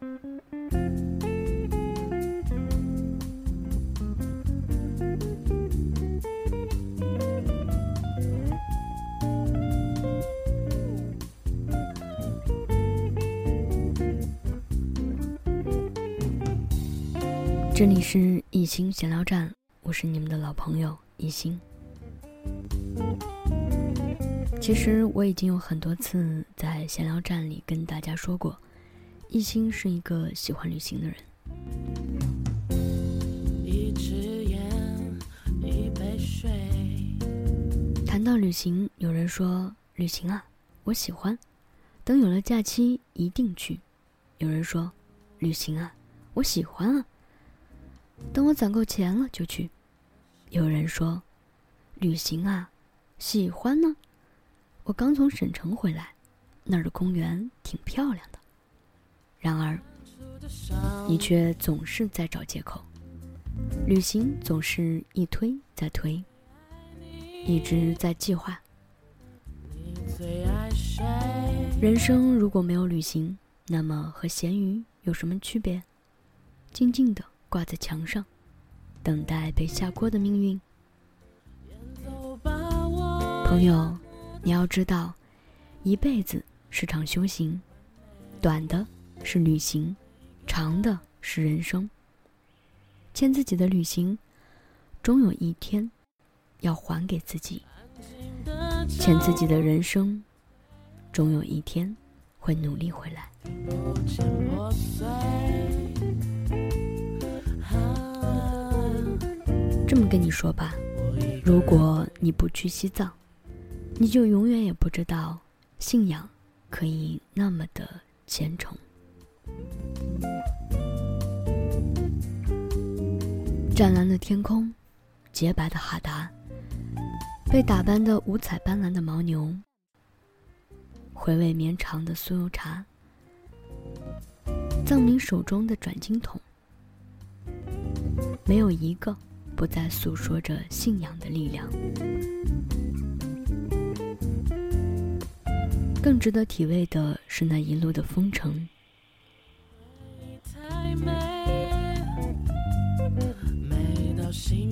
这里是一心闲聊站，我是你们的老朋友一心。其实我已经有很多次在闲聊站里跟大家说过，一心是一个喜欢旅行的人。一支烟，一杯水谈到旅行，有人说旅行啊，我喜欢，等有了假期一定去；有人说旅行啊，我喜欢啊。等我攒够钱了就去。有人说，旅行啊，喜欢呢。我刚从省城回来，那儿的公园挺漂亮的。然而，你却总是在找借口。旅行总是一推再推，一直在计划。人生如果没有旅行，那么和咸鱼有什么区别？静静的。挂在墙上，等待被下锅的命运。朋友，你要知道，一辈子是场修行，短的是旅行，长的是人生。欠自己的旅行，终有一天要还给自己；欠自己的人生，终有一天会努力回来。这么跟你说吧，如果你不去西藏，你就永远也不知道信仰可以那么的虔诚。湛蓝的天空，洁白的哈达，被打扮的五彩斑斓的牦牛，回味绵长的酥油茶，藏民手中的转经筒，没有一个。不再诉说着信仰的力量。更值得体味的是那一路的风尘。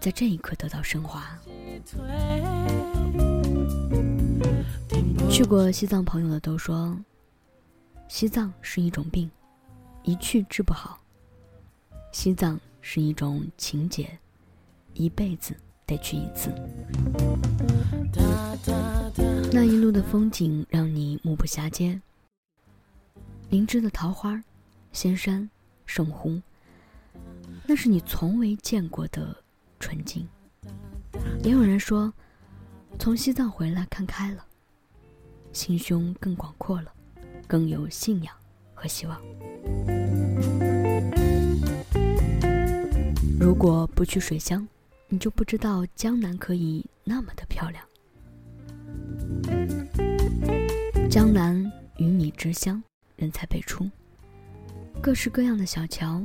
在这一刻得到升华。去过西藏朋友的都说，西藏是一种病，一去治不好；西藏是一种情节，一辈子得去一次。那一路的风景让你目不暇接。灵芝的桃花、仙山、圣湖，那是你从未见过的纯净。也有人说，从西藏回来看开了，心胸更广阔了，更有信仰和希望。如果不去水乡，你就不知道江南可以那么的漂亮。江南鱼米之乡，人才辈出，各式各样的小桥，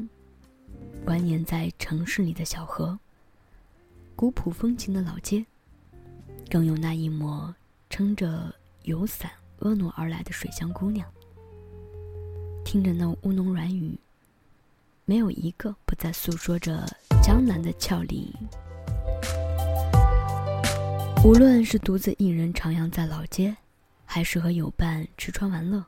蜿蜒在城市里的小河，古朴风情的老街，更有那一抹撑着油伞婀娜而来的水乡姑娘。听着那乌侬软语，没有一个不在诉说着江南的俏丽。无论是独自一人徜徉在老街，还是和友伴吃穿玩乐，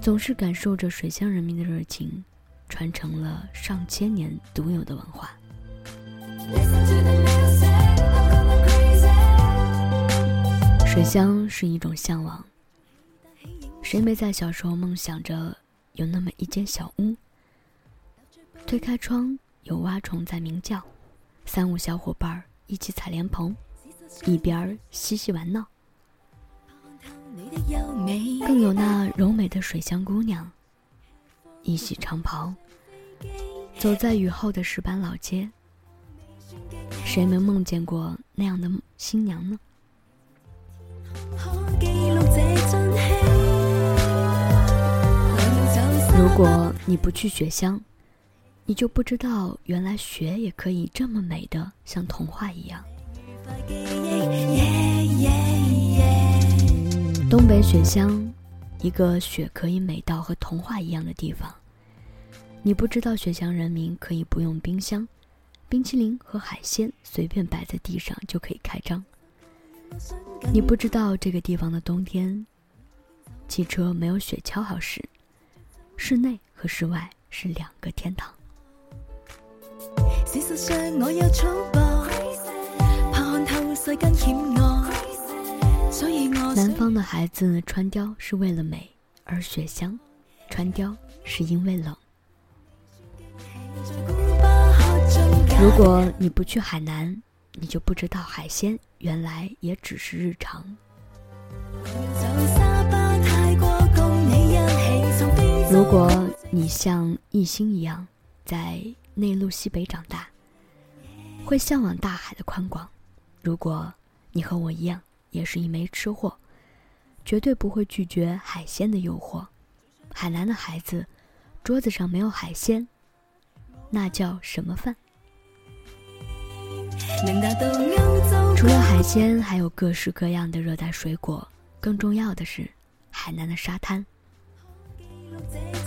总是感受着水乡人民的热情，传承了上千年独有的文化。水乡是一种向往，谁没在小时候梦想着有那么一间小屋，推开窗有蛙虫在鸣叫，三五小伙伴儿。一起采莲蓬，一边嬉戏玩闹，更有那柔美的水乡姑娘，一袭长袍，走在雨后的石板老街，谁没梦见过那样的新娘呢？如果你不去雪乡，你就不知道原来雪也可以这么美的，像童话一样。东北雪乡，一个雪可以美到和童话一样的地方。你不知道雪乡人民可以不用冰箱，冰淇淋和海鲜随便摆在地上就可以开张。你不知道这个地方的冬天，汽车没有雪橇好使，室内和室外是两个天堂。南方的孩子穿貂是为了美，而雪乡穿貂是因为冷。如果你不去海南，你就不知道海鲜原来也只是日常。如果你像艺兴一样在内陆西北长大，会向往大海的宽广；如果你和我一样也是一枚吃货，绝对不会拒绝海鲜的诱惑。海南的孩子，桌子上没有海鲜。那叫什么饭？除了海鲜，还有各式各样的热带水果。更重要的是，海南的沙滩，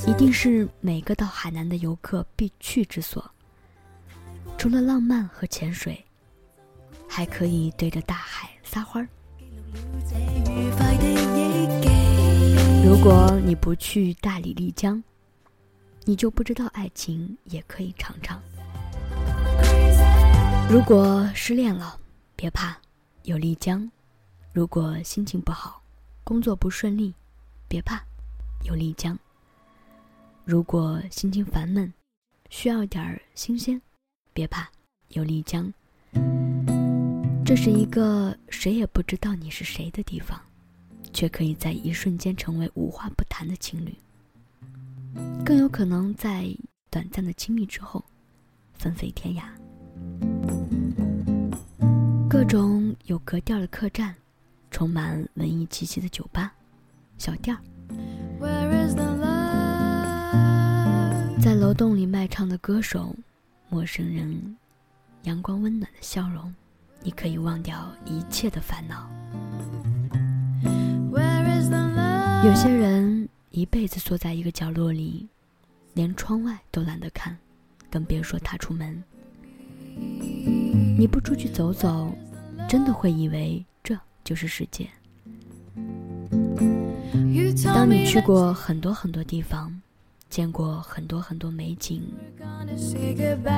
一定是每个到海南的游客必去之所。除了浪漫和潜水，还可以对着大海撒欢儿。如果你不去大理、丽江，你就不知道爱情也可以尝尝。如果失恋了，别怕，有丽江；如果心情不好，工作不顺利，别怕，有丽江；如果心情烦闷，需要点儿新鲜，别怕，有丽江。这是一个谁也不知道你是谁的地方，却可以在一瞬间成为无话不谈的情侣。更有可能在短暂的亲密之后，分飞天涯。各种有格调的客栈，充满文艺气息的酒吧、小店儿，在楼洞里卖唱的歌手，陌生人，阳光温暖的笑容，你可以忘掉一切的烦恼。有些人。一辈子缩在一个角落里，连窗外都懒得看，更别说踏出门。你不出去走走，真的会以为这就是世界。当你去过很多很多地方，见过很多很多美景，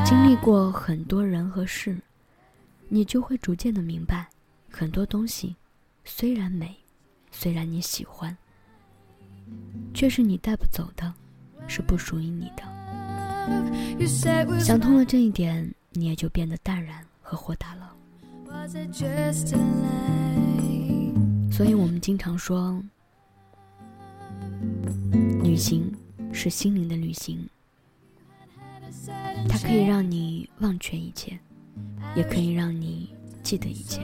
经历过很多人和事，你就会逐渐的明白，很多东西虽然美，虽然你喜欢。却是你带不走的，是不属于你的。想通了这一点，你也就变得淡然和豁达了。所以我们经常说，旅行是心灵的旅行，它可以让你忘却一切，也可以让你记得一切。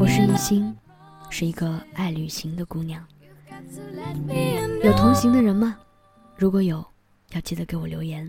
我是一心。是一个爱旅行的姑娘，有同行的人吗？如果有，要记得给我留言，